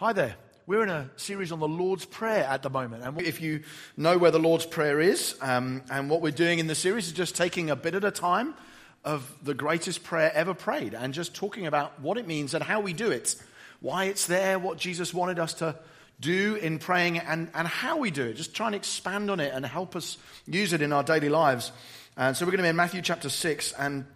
Hi there. We're in a series on the Lord's Prayer at the moment. And if you know where the Lord's Prayer is, um, and what we're doing in the series is just taking a bit at a time of the greatest prayer ever prayed and just talking about what it means and how we do it, why it's there, what Jesus wanted us to do in praying, and, and how we do it. Just try and expand on it and help us use it in our daily lives. And so we're going to be in Matthew chapter 6, and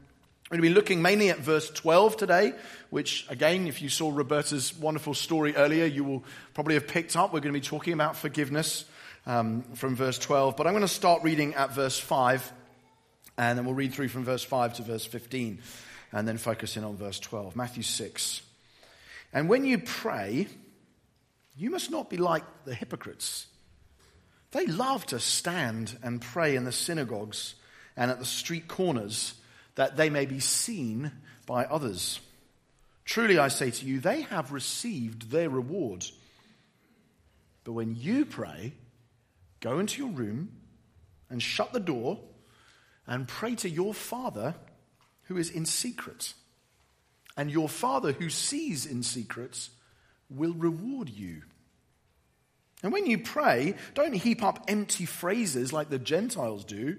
we're going to be looking mainly at verse 12 today, which, again, if you saw Roberta's wonderful story earlier, you will probably have picked up. We're going to be talking about forgiveness um, from verse 12. But I'm going to start reading at verse 5, and then we'll read through from verse 5 to verse 15, and then focus in on verse 12. Matthew 6. And when you pray, you must not be like the hypocrites. They love to stand and pray in the synagogues and at the street corners that they may be seen by others. Truly, I say to you, they have received their reward. But when you pray, go into your room and shut the door and pray to your Father who is in secret. And your Father who sees in secret will reward you. And when you pray, don't heap up empty phrases like the Gentiles do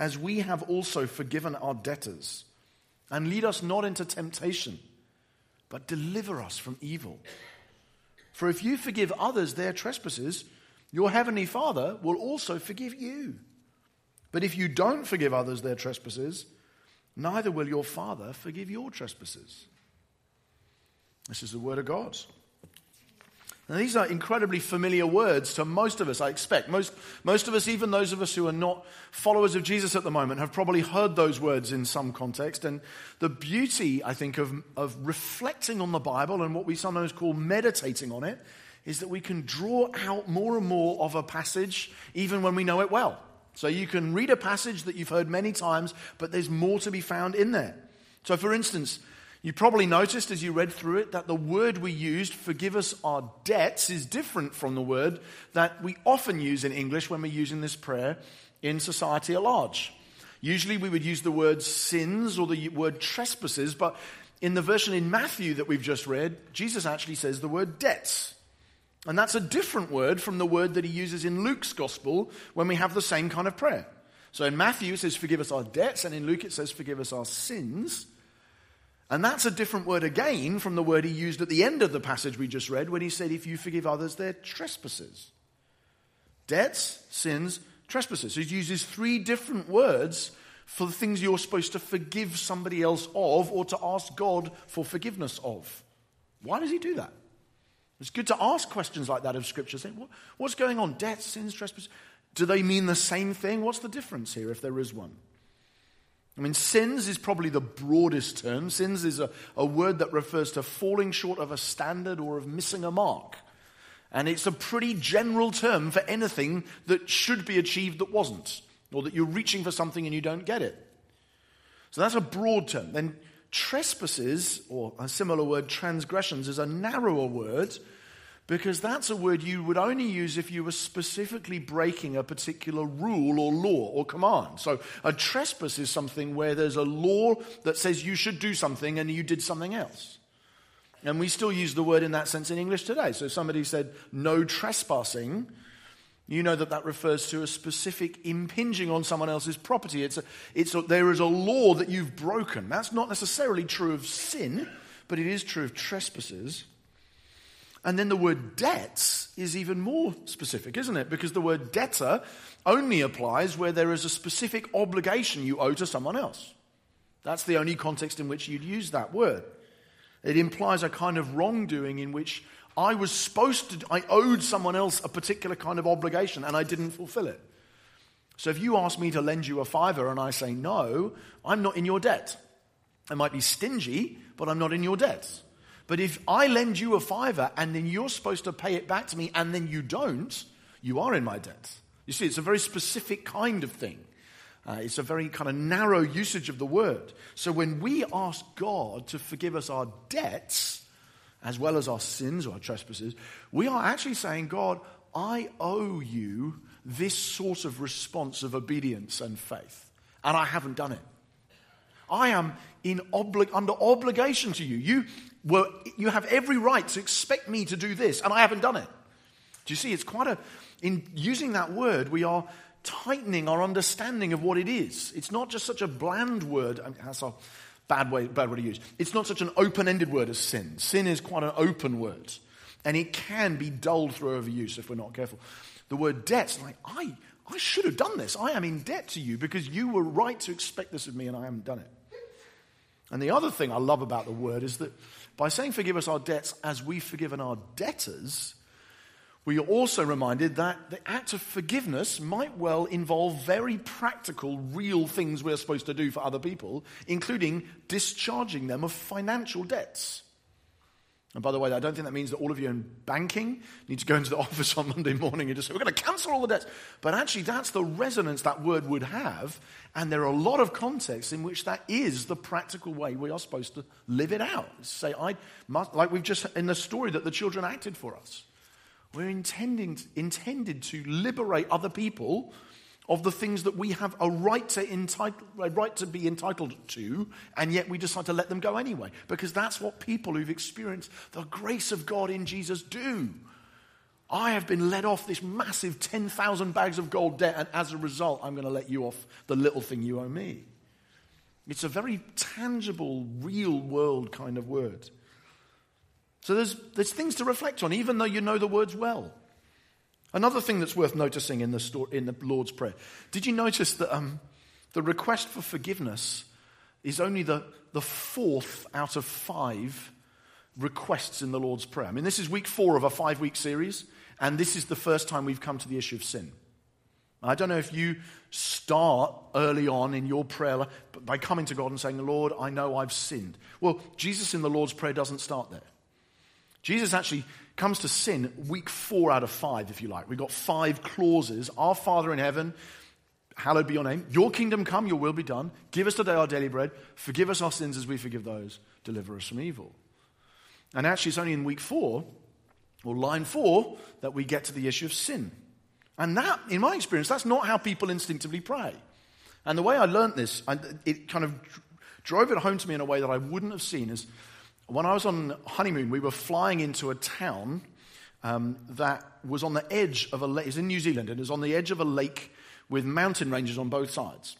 as we have also forgiven our debtors. And lead us not into temptation, but deliver us from evil. For if you forgive others their trespasses, your heavenly Father will also forgive you. But if you don't forgive others their trespasses, neither will your Father forgive your trespasses. This is the Word of God. Now, these are incredibly familiar words to most of us, I expect. Most, most of us, even those of us who are not followers of Jesus at the moment, have probably heard those words in some context. And the beauty, I think, of, of reflecting on the Bible and what we sometimes call meditating on it is that we can draw out more and more of a passage even when we know it well. So you can read a passage that you've heard many times, but there's more to be found in there. So, for instance, you probably noticed as you read through it that the word we used, forgive us our debts, is different from the word that we often use in English when we're using this prayer in society at large. Usually we would use the word sins or the word trespasses, but in the version in Matthew that we've just read, Jesus actually says the word debts. And that's a different word from the word that he uses in Luke's gospel when we have the same kind of prayer. So in Matthew it says, forgive us our debts, and in Luke it says, forgive us our sins. And that's a different word again from the word he used at the end of the passage we just read when he said, If you forgive others their trespasses. Debts, sins, trespasses. He uses three different words for the things you're supposed to forgive somebody else of or to ask God for forgiveness of. Why does he do that? It's good to ask questions like that of Scripture, saying, What's going on? Debts, sins, trespasses. Do they mean the same thing? What's the difference here if there is one? I mean, sins is probably the broadest term. Sins is a, a word that refers to falling short of a standard or of missing a mark. And it's a pretty general term for anything that should be achieved that wasn't, or that you're reaching for something and you don't get it. So that's a broad term. Then trespasses, or a similar word, transgressions, is a narrower word because that's a word you would only use if you were specifically breaking a particular rule or law or command. So a trespass is something where there's a law that says you should do something and you did something else. And we still use the word in that sense in English today. So if somebody said no trespassing, you know that that refers to a specific impinging on someone else's property. It's a, it's a, there is a law that you've broken. That's not necessarily true of sin, but it is true of trespasses. And then the word debts is even more specific, isn't it? Because the word debtor only applies where there is a specific obligation you owe to someone else. That's the only context in which you'd use that word. It implies a kind of wrongdoing in which I was supposed to, I owed someone else a particular kind of obligation and I didn't fulfill it. So if you ask me to lend you a fiver and I say no, I'm not in your debt. I might be stingy, but I'm not in your debt. But if I lend you a fiver and then you're supposed to pay it back to me and then you don't, you are in my debt. You see, it's a very specific kind of thing. Uh, it's a very kind of narrow usage of the word. So when we ask God to forgive us our debts, as well as our sins or our trespasses, we are actually saying, God, I owe you this sort of response of obedience and faith, and I haven't done it. I am in obli- under obligation to you. You, were, you have every right to expect me to do this, and I haven't done it. Do you see? It's quite a, in using that word, we are tightening our understanding of what it is. It's not just such a bland word. I mean, that's a bad way, bad word to use. It's not such an open ended word as sin. Sin is quite an open word, and it can be dulled through overuse if we're not careful. The word debt's like, I, I should have done this. I am in debt to you because you were right to expect this of me, and I haven't done it. And the other thing I love about the word is that by saying forgive us our debts as we've forgiven our debtors, we are also reminded that the act of forgiveness might well involve very practical, real things we're supposed to do for other people, including discharging them of financial debts. And by the way, I don't think that means that all of you in banking need to go into the office on Monday morning and just say, we're going to cancel all the debts. But actually, that's the resonance that word would have. And there are a lot of contexts in which that is the practical way we are supposed to live it out. Say, I must, like we've just in the story that the children acted for us. We're intending, intended to liberate other people of the things that we have a right to, entitle, a right to be entitled to, and yet we decide to let them go anyway. Because that's what people who've experienced the grace of God in Jesus do. I have been let off this massive 10,000 bags of gold debt, and as a result, I'm going to let you off the little thing you owe me. It's a very tangible, real world kind of word. So there's, there's things to reflect on, even though you know the words well. Another thing that's worth noticing in the, story, in the Lord's Prayer did you notice that um, the request for forgiveness is only the, the fourth out of five requests in the Lord's Prayer? I mean, this is week four of a five week series, and this is the first time we've come to the issue of sin. I don't know if you start early on in your prayer by coming to God and saying, Lord, I know I've sinned. Well, Jesus in the Lord's Prayer doesn't start there. Jesus actually comes to sin week four out of five, if you like. We've got five clauses. Our Father in heaven, hallowed be your name. Your kingdom come, your will be done. Give us today our daily bread. Forgive us our sins as we forgive those. Deliver us from evil. And actually, it's only in week four, or line four, that we get to the issue of sin. And that, in my experience, that's not how people instinctively pray. And the way I learned this, it kind of drove it home to me in a way that I wouldn't have seen is when I was on honeymoon, we were flying into a town um, that was on the edge of a lake. It's in New Zealand, and was on the edge of a lake with mountain ranges on both sides.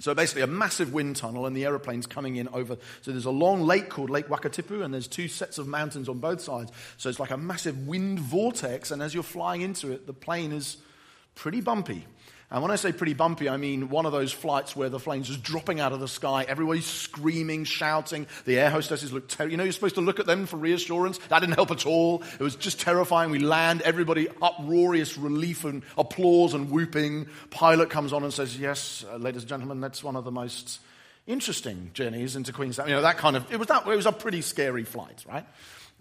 So basically, a massive wind tunnel, and the aeroplanes coming in over. So there's a long lake called Lake Wakatipu, and there's two sets of mountains on both sides. So it's like a massive wind vortex, and as you're flying into it, the plane is pretty bumpy. And when I say pretty bumpy, I mean one of those flights where the plane's just dropping out of the sky, everybody's screaming, shouting. The air hostesses look terrible. You know, you're supposed to look at them for reassurance. That didn't help at all. It was just terrifying. We land, everybody uproarious relief and applause and whooping. Pilot comes on and says, Yes, uh, ladies and gentlemen, that's one of the most interesting journeys into Queenstown. You know, that kind of, it was, that, it was a pretty scary flight, right?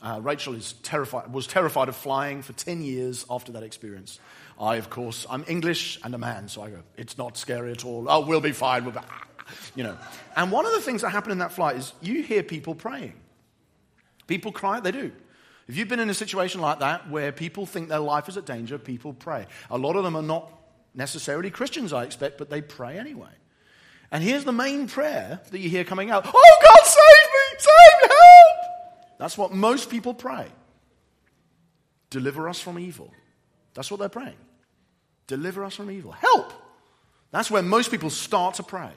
Uh, Rachel is terrified, was terrified of flying for 10 years after that experience. I, of course, I'm English and a man, so I go, it's not scary at all. Oh, we'll be fine. We'll be, you know. And one of the things that happened in that flight is you hear people praying. People cry, they do. If you've been in a situation like that where people think their life is at danger, people pray. A lot of them are not necessarily Christians, I expect, but they pray anyway. And here's the main prayer that you hear coming out Oh, God, save me! Save me! Help! That's what most people pray. Deliver us from evil. That's what they're praying. Deliver us from evil. Help. That's where most people start to pray.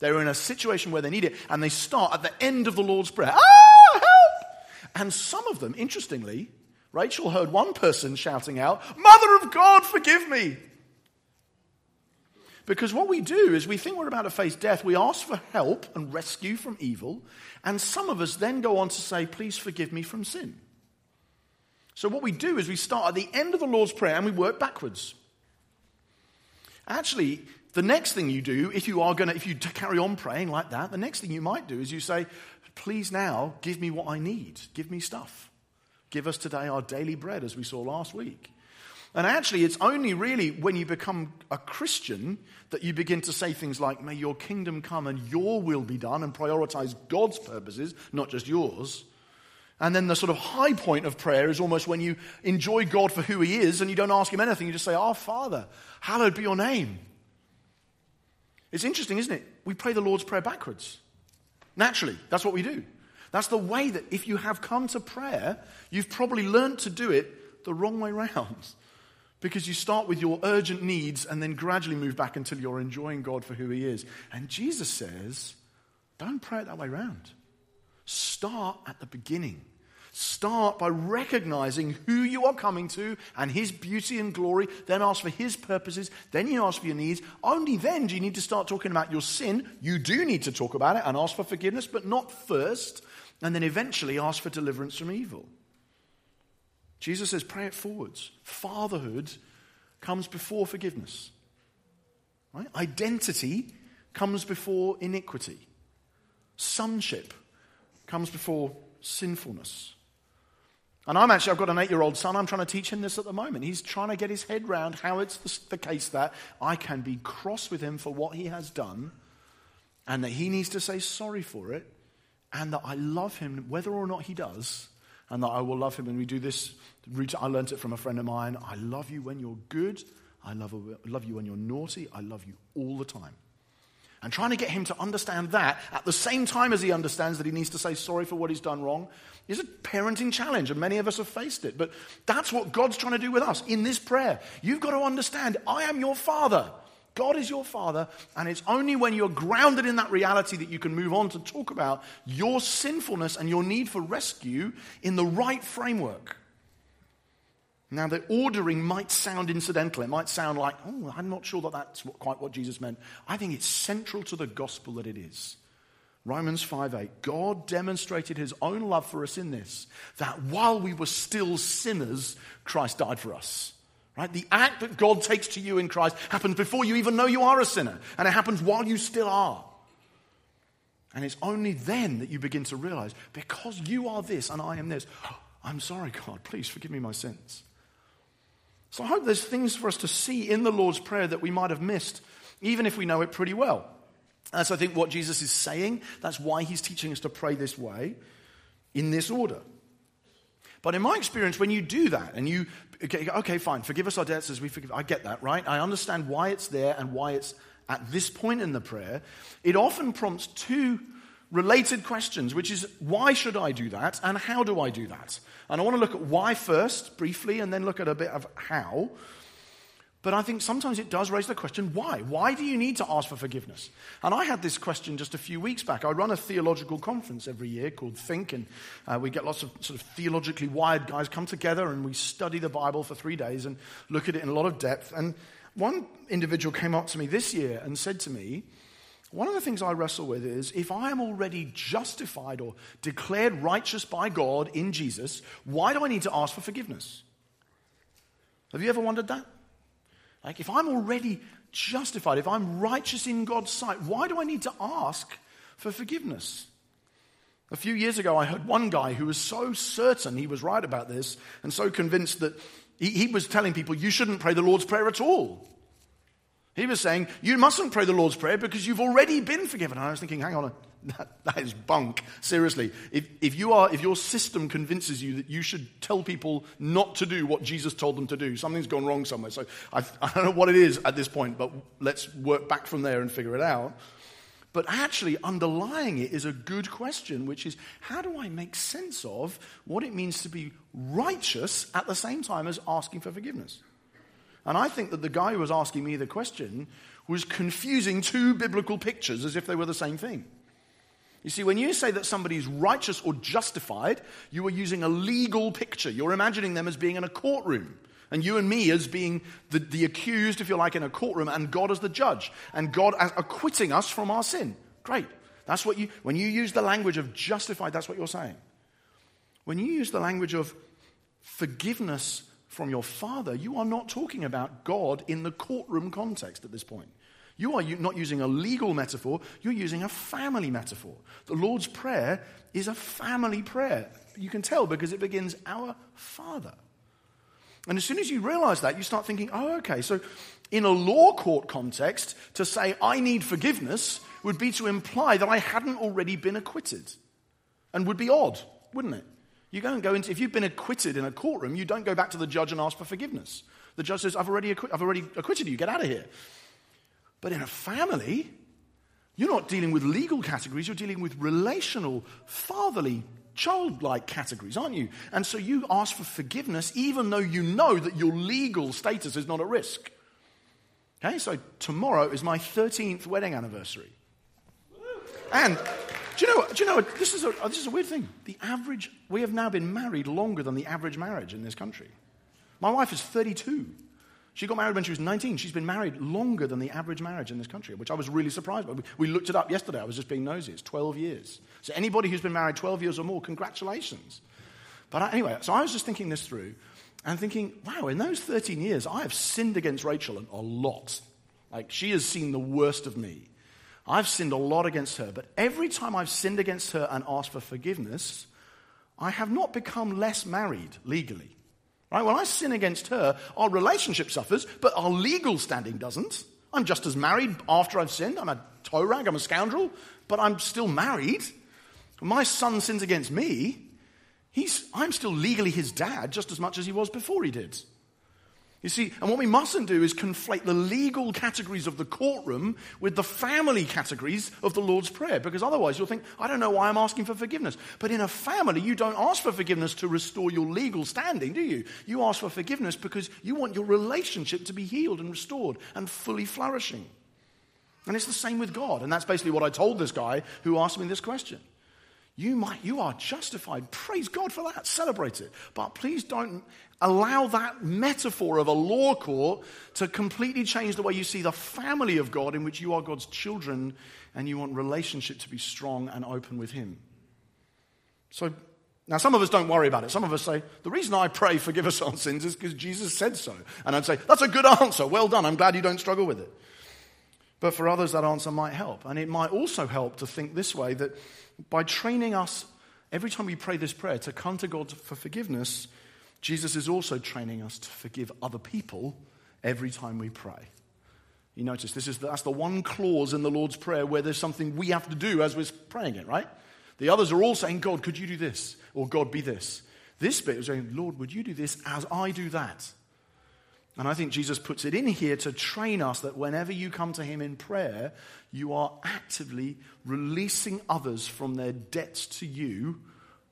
They're in a situation where they need it, and they start at the end of the Lord's Prayer. Ah, help! And some of them, interestingly, Rachel heard one person shouting out, Mother of God, forgive me. Because what we do is we think we're about to face death, we ask for help and rescue from evil, and some of us then go on to say, Please forgive me from sin. So what we do is we start at the end of the Lord's Prayer and we work backwards. Actually, the next thing you do, if you are going to, if you carry on praying like that, the next thing you might do is you say, please now give me what I need. Give me stuff. Give us today our daily bread, as we saw last week. And actually, it's only really when you become a Christian that you begin to say things like, May your kingdom come and your will be done, and prioritize God's purposes, not just yours. And then the sort of high point of prayer is almost when you enjoy God for who He is and you don't ask Him anything. You just say, Our Father, hallowed be your name. It's interesting, isn't it? We pray the Lord's Prayer backwards. Naturally, that's what we do. That's the way that if you have come to prayer, you've probably learned to do it the wrong way round. Because you start with your urgent needs and then gradually move back until you're enjoying God for who He is. And Jesus says, don't pray it that way round. Start at the beginning. Start by recognizing who you are coming to and His beauty and glory. Then ask for His purposes. Then you ask for your needs. Only then do you need to start talking about your sin. You do need to talk about it and ask for forgiveness, but not first. And then eventually ask for deliverance from evil. Jesus says, pray it forwards. Fatherhood comes before forgiveness. Right? Identity comes before iniquity. Sonship comes before sinfulness. And I'm actually, I've got an eight year old son. I'm trying to teach him this at the moment. He's trying to get his head around how it's the, the case that I can be cross with him for what he has done and that he needs to say sorry for it and that I love him whether or not he does and that I will love him. And we do this. I learned it from a friend of mine. I love you when you're good. I love, love you when you're naughty. I love you all the time. And trying to get him to understand that at the same time as he understands that he needs to say sorry for what he's done wrong is a parenting challenge, and many of us have faced it. But that's what God's trying to do with us in this prayer. You've got to understand, I am your father. God is your father, and it's only when you're grounded in that reality that you can move on to talk about your sinfulness and your need for rescue in the right framework. Now, the ordering might sound incidental. It might sound like, oh, I'm not sure that that's what, quite what Jesus meant. I think it's central to the gospel that it is. Romans 5 8. God demonstrated his own love for us in this, that while we were still sinners, Christ died for us. Right? The act that God takes to you in Christ happens before you even know you are a sinner, and it happens while you still are. And it's only then that you begin to realize, because you are this and I am this, I'm sorry, God, please forgive me my sins. So I hope there's things for us to see in the Lord's Prayer that we might have missed, even if we know it pretty well. That's, I think, what Jesus is saying. That's why he's teaching us to pray this way, in this order. But in my experience, when you do that and you, okay, okay, fine, forgive us our debts as we forgive, I get that, right? I understand why it's there and why it's at this point in the prayer. It often prompts two related questions, which is why should I do that and how do I do that? And I want to look at why first, briefly, and then look at a bit of how. But I think sometimes it does raise the question why? Why do you need to ask for forgiveness? And I had this question just a few weeks back. I run a theological conference every year called Think, and uh, we get lots of sort of theologically wired guys come together and we study the Bible for three days and look at it in a lot of depth. And one individual came up to me this year and said to me, one of the things I wrestle with is if I am already justified or declared righteous by God in Jesus, why do I need to ask for forgiveness? Have you ever wondered that? Like, if I'm already justified, if I'm righteous in God's sight, why do I need to ask for forgiveness? A few years ago, I heard one guy who was so certain he was right about this and so convinced that he, he was telling people, you shouldn't pray the Lord's Prayer at all. He was saying, You mustn't pray the Lord's Prayer because you've already been forgiven. And I was thinking, Hang on, that, that is bunk. Seriously. If, if, you are, if your system convinces you that you should tell people not to do what Jesus told them to do, something's gone wrong somewhere. So I, I don't know what it is at this point, but let's work back from there and figure it out. But actually, underlying it is a good question, which is how do I make sense of what it means to be righteous at the same time as asking for forgiveness? And I think that the guy who was asking me the question was confusing two biblical pictures as if they were the same thing. You see, when you say that somebody's righteous or justified, you are using a legal picture. You're imagining them as being in a courtroom. And you and me as being the, the accused, if you like, in a courtroom, and God as the judge. And God as acquitting us from our sin. Great. That's what you, when you use the language of justified, that's what you're saying. When you use the language of forgiveness from your father, you are not talking about God in the courtroom context at this point. You are not using a legal metaphor, you're using a family metaphor. The Lord's Prayer is a family prayer. You can tell because it begins, Our Father. And as soon as you realize that, you start thinking, oh, okay, so in a law court context, to say, I need forgiveness would be to imply that I hadn't already been acquitted. And would be odd, wouldn't it? You don't go into, if you've been acquitted in a courtroom, you don't go back to the judge and ask for forgiveness. The judge says, I've already, I've already acquitted you, get out of here. But in a family, you're not dealing with legal categories, you're dealing with relational, fatherly, childlike categories, aren't you? And so you ask for forgiveness even though you know that your legal status is not at risk. Okay, so tomorrow is my 13th wedding anniversary. And do you know, do you know this, is a, oh, this is a weird thing. The average, we have now been married longer than the average marriage in this country. My wife is 32. She got married when she was 19. She's been married longer than the average marriage in this country, which I was really surprised by. We looked it up yesterday. I was just being nosy. It's 12 years. So, anybody who's been married 12 years or more, congratulations. But uh, anyway, so I was just thinking this through and thinking, wow, in those 13 years, I have sinned against Rachel a lot. Like, she has seen the worst of me. I've sinned a lot against her, but every time I've sinned against her and asked for forgiveness, I have not become less married legally. Right? When I sin against her, our relationship suffers, but our legal standing doesn't. I'm just as married after I've sinned. I'm a toe rag, I'm a scoundrel, but I'm still married. My son sins against me, he's, I'm still legally his dad just as much as he was before he did. You see, and what we mustn't do is conflate the legal categories of the courtroom with the family categories of the Lord's Prayer, because otherwise you'll think, I don't know why I'm asking for forgiveness. But in a family, you don't ask for forgiveness to restore your legal standing, do you? You ask for forgiveness because you want your relationship to be healed and restored and fully flourishing. And it's the same with God. And that's basically what I told this guy who asked me this question. You, might, you are justified. Praise God for that. Celebrate it. But please don't allow that metaphor of a law court to completely change the way you see the family of God in which you are God's children and you want relationship to be strong and open with Him. So, now some of us don't worry about it. Some of us say, the reason I pray, forgive us our sins, is because Jesus said so. And I'd say, that's a good answer. Well done. I'm glad you don't struggle with it. But for others, that answer might help. And it might also help to think this way that by training us every time we pray this prayer to come to God for forgiveness, Jesus is also training us to forgive other people every time we pray. You notice this is the, that's the one clause in the Lord's Prayer where there's something we have to do as we're praying it, right? The others are all saying, God, could you do this? Or God, be this. This bit is saying, Lord, would you do this as I do that? And I think Jesus puts it in here to train us that whenever you come to Him in prayer, you are actively releasing others from their debts to you,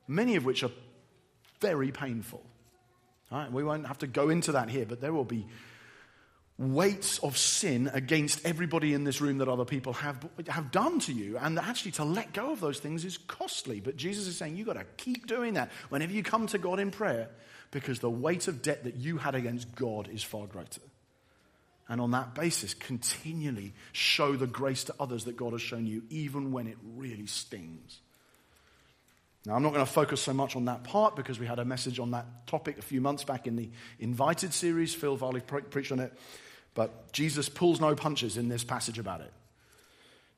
many of which are very painful. All right, we won't have to go into that here, but there will be weights of sin against everybody in this room that other people have, have done to you. And actually, to let go of those things is costly. But Jesus is saying you've got to keep doing that whenever you come to God in prayer because the weight of debt that you had against God is far greater. And on that basis, continually show the grace to others that God has shown you, even when it really stings. Now, I'm not going to focus so much on that part because we had a message on that topic a few months back in the Invited series. Phil Varley pre- preached on it. But Jesus pulls no punches in this passage about it,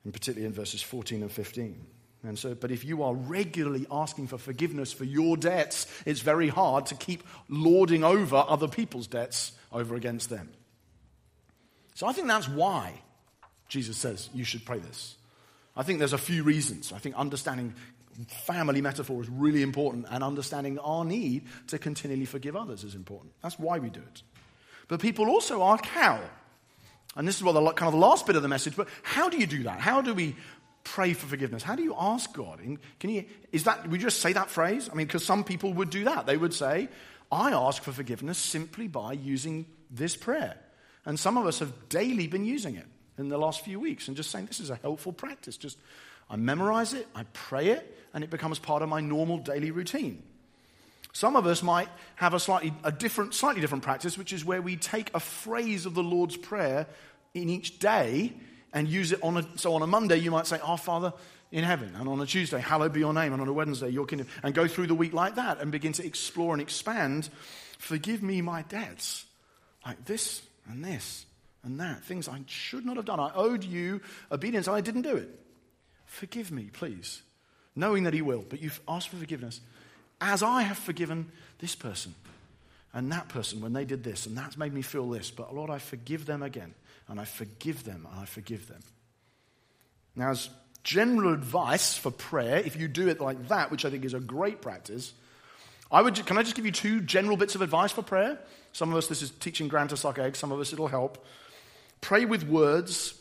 and particularly in verses 14 and 15. And so, but if you are regularly asking for forgiveness for your debts, it's very hard to keep lording over other people's debts over against them. So I think that's why Jesus says you should pray this. I think there's a few reasons. I think understanding family metaphor is really important, and understanding our need to continually forgive others is important. That's why we do it. But people also ask how. And this is what the kind of the last bit of the message, but how do you do that? How do we pray for forgiveness? How do you ask God? Can you, is that, we just say that phrase? I mean, because some people would do that. They would say, I ask for forgiveness simply by using this prayer. And some of us have daily been using it in the last few weeks and just saying, this is a helpful practice. Just, I memorize it, I pray it, and it becomes part of my normal daily routine. Some of us might have a slightly, a different, slightly different practice, which is where we take a phrase of the Lord's Prayer in each day and use it on a, so on a Monday you might say, Our Father in heaven, and on a Tuesday, hallowed be your name, and on a Wednesday, your kingdom, and go through the week like that and begin to explore and expand. Forgive me my debts, like this and this and that, things I should not have done. I owed you obedience I didn't do it. Forgive me, please. Knowing that He will, but you've asked for forgiveness. As I have forgiven this person and that person when they did this, and that's made me feel this, but Lord, I forgive them again, and I forgive them, and I forgive them. Now, as general advice for prayer, if you do it like that, which I think is a great practice, I would, can I just give you two general bits of advice for prayer? Some of us, this is teaching grand to suck eggs. Some of us, it'll help. Pray with words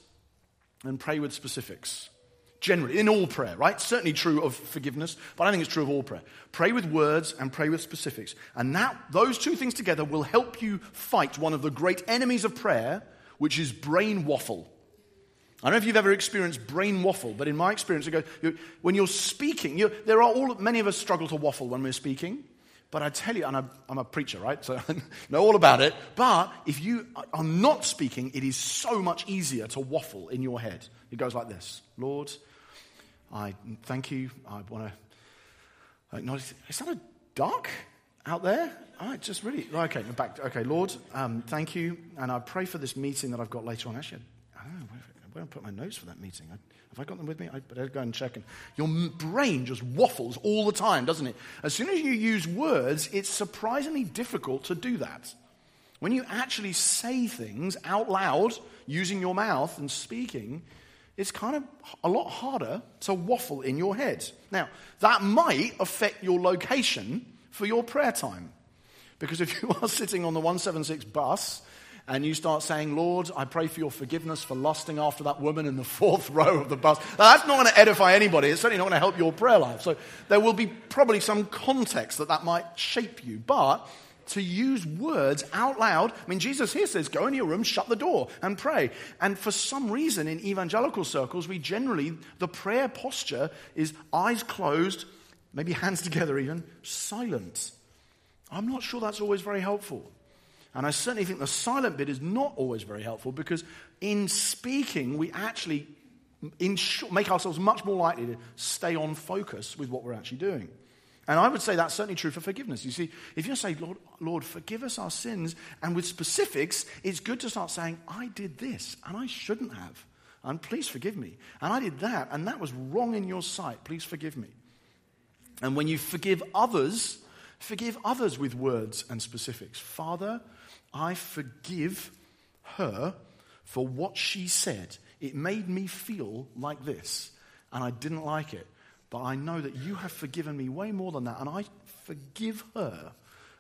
and pray with specifics. Generally, in all prayer, right? Certainly true of forgiveness, but I think it's true of all prayer. Pray with words and pray with specifics. And that, those two things together will help you fight one of the great enemies of prayer, which is brain waffle. I don't know if you've ever experienced brain waffle, but in my experience, it goes, you, when you're speaking, you, there are all, many of us struggle to waffle when we're speaking. But I tell you, and I'm, I'm a preacher, right? So I know all about it. But if you are not speaking, it is so much easier to waffle in your head. It goes like this Lord, I thank you. I want to acknowledge. Is that a duck out there? Right, just really. Okay, I'm back. Okay, Lord, um, thank you. And I pray for this meeting that I've got later on. Actually, I don't know where, where I put my notes for that meeting. I, have I got them with me? I better go and check. And your brain just waffles all the time, doesn't it? As soon as you use words, it's surprisingly difficult to do that. When you actually say things out loud using your mouth and speaking, it's kind of a lot harder to waffle in your head. Now, that might affect your location for your prayer time. Because if you are sitting on the 176 bus and you start saying, Lord, I pray for your forgiveness for lusting after that woman in the fourth row of the bus. That's not going to edify anybody. It's certainly not going to help your prayer life. So there will be probably some context that that might shape you. But to use words out loud, I mean, Jesus here says, go in your room, shut the door, and pray. And for some reason, in evangelical circles, we generally, the prayer posture is eyes closed, maybe hands together even, silent. I'm not sure that's always very helpful. And I certainly think the silent bit is not always very helpful because in speaking, we actually make ourselves much more likely to stay on focus with what we're actually doing. And I would say that's certainly true for forgiveness. You see, if you say, Lord, Lord, forgive us our sins, and with specifics, it's good to start saying, I did this, and I shouldn't have. And please forgive me. And I did that, and that was wrong in your sight. Please forgive me. And when you forgive others, forgive others with words and specifics. Father, I forgive her for what she said. It made me feel like this, and I didn't like it. But I know that you have forgiven me way more than that, and I forgive her.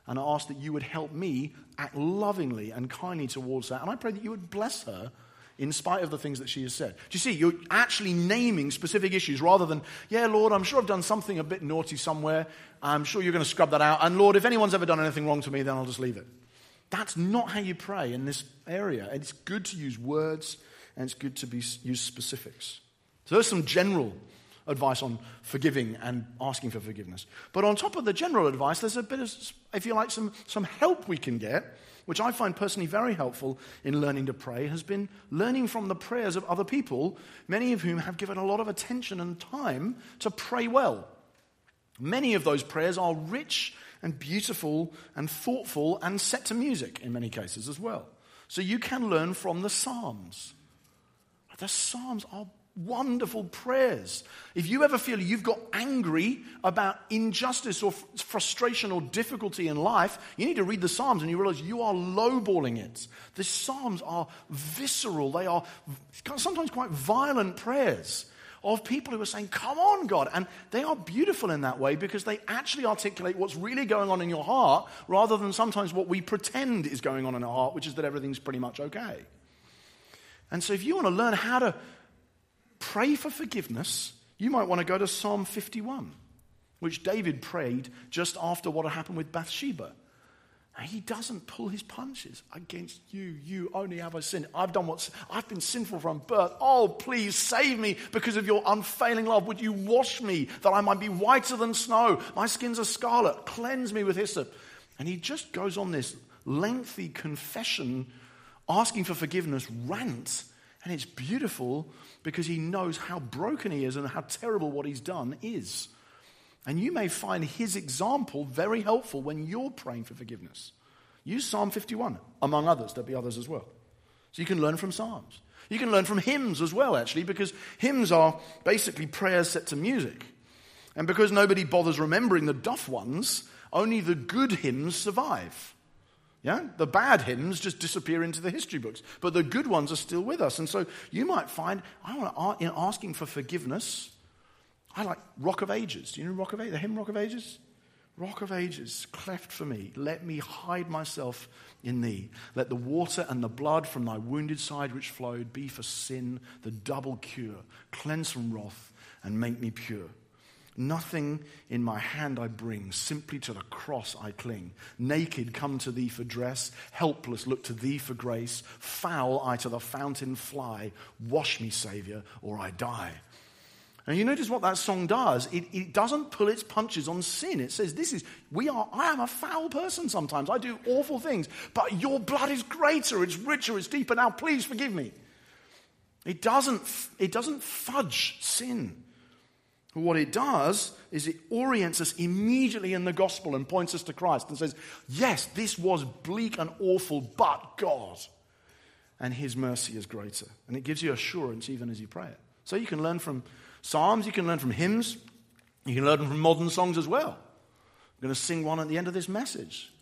And I ask that you would help me act lovingly and kindly towards her. And I pray that you would bless her in spite of the things that she has said. Do you see? You're actually naming specific issues rather than, yeah, Lord, I'm sure I've done something a bit naughty somewhere. I'm sure you're going to scrub that out. And Lord, if anyone's ever done anything wrong to me, then I'll just leave it. That's not how you pray in this area. It's good to use words and it's good to be, use specifics. So there's some general advice on forgiving and asking for forgiveness. But on top of the general advice, there's a bit of, if you like, some, some help we can get, which I find personally very helpful in learning to pray, has been learning from the prayers of other people, many of whom have given a lot of attention and time to pray well. Many of those prayers are rich and beautiful and thoughtful and set to music in many cases as well. So you can learn from the Psalms. The Psalms are wonderful prayers. If you ever feel you've got angry about injustice or frustration or difficulty in life, you need to read the Psalms and you realize you are lowballing it. The Psalms are visceral, they are sometimes quite violent prayers of people who are saying, Come on, God. And they are beautiful in that way because they actually articulate what's really going on in your heart rather than sometimes what we pretend is going on in our heart, which is that everything's pretty much okay. And so, if you want to learn how to pray for forgiveness, you might want to go to Psalm 51, which David prayed just after what had happened with Bathsheba. He doesn't pull his punches against you. You only have I sinned. I've done what's, I've been sinful from birth. Oh, please save me because of your unfailing love. Would you wash me that I might be whiter than snow? My skin's a scarlet. Cleanse me with hyssop. And he just goes on this lengthy confession, asking for forgiveness, rant. And it's beautiful because he knows how broken he is and how terrible what he's done is. And you may find his example very helpful when you're praying for forgiveness. Use Psalm 51, among others. There'll be others as well. So you can learn from Psalms. You can learn from hymns as well, actually, because hymns are basically prayers set to music. And because nobody bothers remembering the duff ones, only the good hymns survive. Yeah? The bad hymns just disappear into the history books, but the good ones are still with us. And so you might find, I want to, in asking for forgiveness, I like Rock of Ages. Do you know Rock of Ages? The hymn Rock of Ages? Rock of Ages, cleft for me. Let me hide myself in thee. Let the water and the blood from thy wounded side which flowed be for sin the double cure. Cleanse from wrath and make me pure. Nothing in my hand I bring, simply to the cross I cling. Naked come to thee for dress, helpless look to thee for grace. Foul I to the fountain fly. Wash me, Saviour, or I die. And you notice what that song does? It, it, doesn't pull its punches on sin. It says, This is, we are, I am a foul person sometimes. I do awful things, but your blood is greater, it's richer, it's deeper. Now please forgive me. It doesn't, it doesn't fudge sin. What it does is it orients us immediately in the gospel and points us to Christ and says, Yes, this was bleak and awful, but God. And his mercy is greater. And it gives you assurance even as you pray it. So you can learn from Psalms, you can learn from hymns, you can learn from modern songs as well. I'm going to sing one at the end of this message.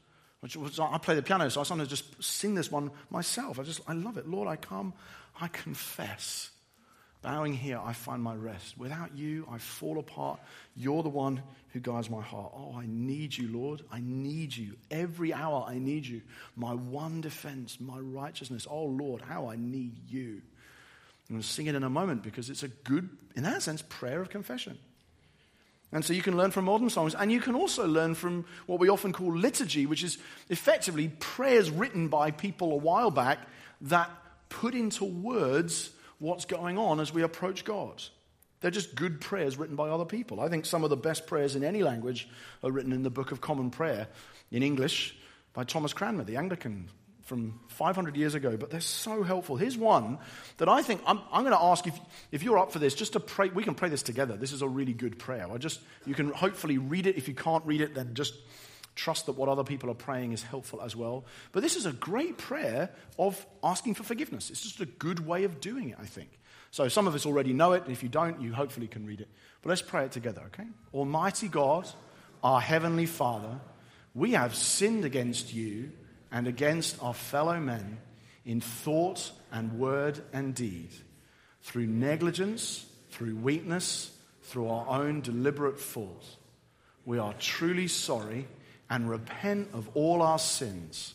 Which was, I play the piano, so I sometimes just sing this one myself. I just, I love it. Lord, I come, I confess Bowing here, I find my rest. Without you, I fall apart. You're the one who guides my heart. Oh, I need you, Lord. I need you. Every hour, I need you. My one defense, my righteousness. Oh, Lord, how I need you. I'm going to sing it in a moment because it's a good, in that sense, prayer of confession. And so you can learn from modern songs, and you can also learn from what we often call liturgy, which is effectively prayers written by people a while back that put into words what's going on as we approach God. They're just good prayers written by other people. I think some of the best prayers in any language are written in the Book of Common Prayer in English by Thomas Cranmer, the Anglican from 500 years ago, but they're so helpful. Here's one that I think I'm, I'm going to ask if, if you're up for this, just to pray. We can pray this together. This is a really good prayer. I just, you can hopefully read it. If you can't read it, then just trust that what other people are praying is helpful as well. But this is a great prayer of asking for forgiveness. It's just a good way of doing it, I think. So some of us already know it. If you don't, you hopefully can read it. But let's pray it together, okay? Almighty God, our Heavenly Father, we have sinned against you and against our fellow men in thought and word and deed, through negligence, through weakness, through our own deliberate fault. We are truly sorry and repent of all our sins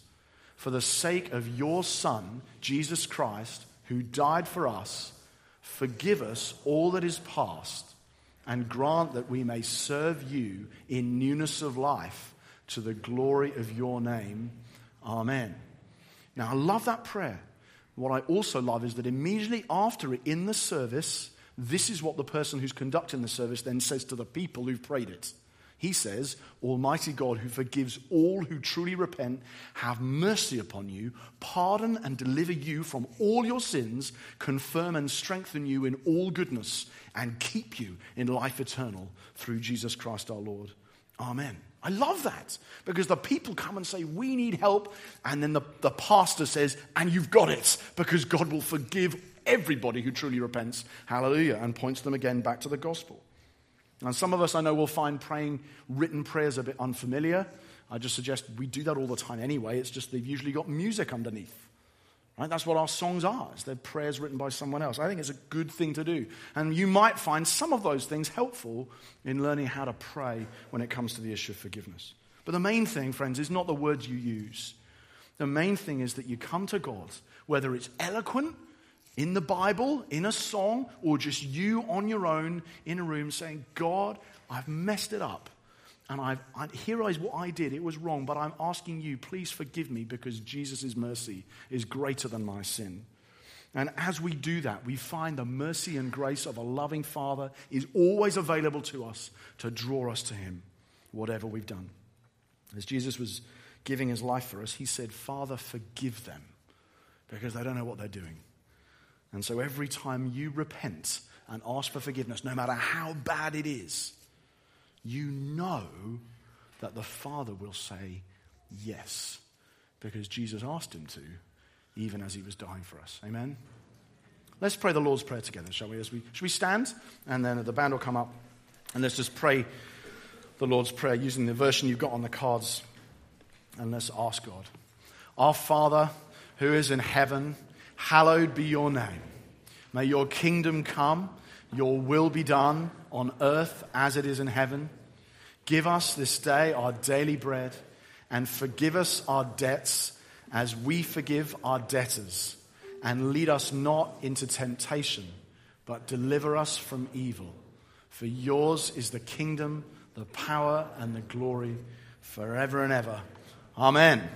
for the sake of your Son, Jesus Christ, who died for us. Forgive us all that is past and grant that we may serve you in newness of life to the glory of your name. Amen. Now, I love that prayer. What I also love is that immediately after it in the service, this is what the person who's conducting the service then says to the people who've prayed it. He says, Almighty God, who forgives all who truly repent, have mercy upon you, pardon and deliver you from all your sins, confirm and strengthen you in all goodness, and keep you in life eternal through Jesus Christ our Lord. Amen. I love that because the people come and say, We need help. And then the, the pastor says, And you've got it because God will forgive everybody who truly repents. Hallelujah. And points them again back to the gospel. And some of us I know will find praying written prayers a bit unfamiliar. I just suggest we do that all the time anyway. It's just they've usually got music underneath. Right? That's what our songs are. It's they're prayers written by someone else. I think it's a good thing to do. And you might find some of those things helpful in learning how to pray when it comes to the issue of forgiveness. But the main thing, friends, is not the words you use. The main thing is that you come to God, whether it's eloquent in the Bible, in a song, or just you on your own in a room saying, God, I've messed it up. And I've, I, here is what I did. It was wrong, but I'm asking you, please forgive me because Jesus' mercy is greater than my sin. And as we do that, we find the mercy and grace of a loving Father is always available to us to draw us to Him, whatever we've done. As Jesus was giving His life for us, He said, Father, forgive them because they don't know what they're doing. And so every time you repent and ask for forgiveness, no matter how bad it is, you know that the Father will say yes, because Jesus asked him to, even as he was dying for us. Amen? Let's pray the Lord's Prayer together, shall we? As we should we stand? And then the band will come up. And let's just pray the Lord's Prayer using the version you've got on the cards. And let's ask God. Our Father, who is in heaven, hallowed be your name. May your kingdom come, your will be done on earth as it is in heaven. Give us this day our daily bread and forgive us our debts as we forgive our debtors. And lead us not into temptation, but deliver us from evil. For yours is the kingdom, the power, and the glory forever and ever. Amen.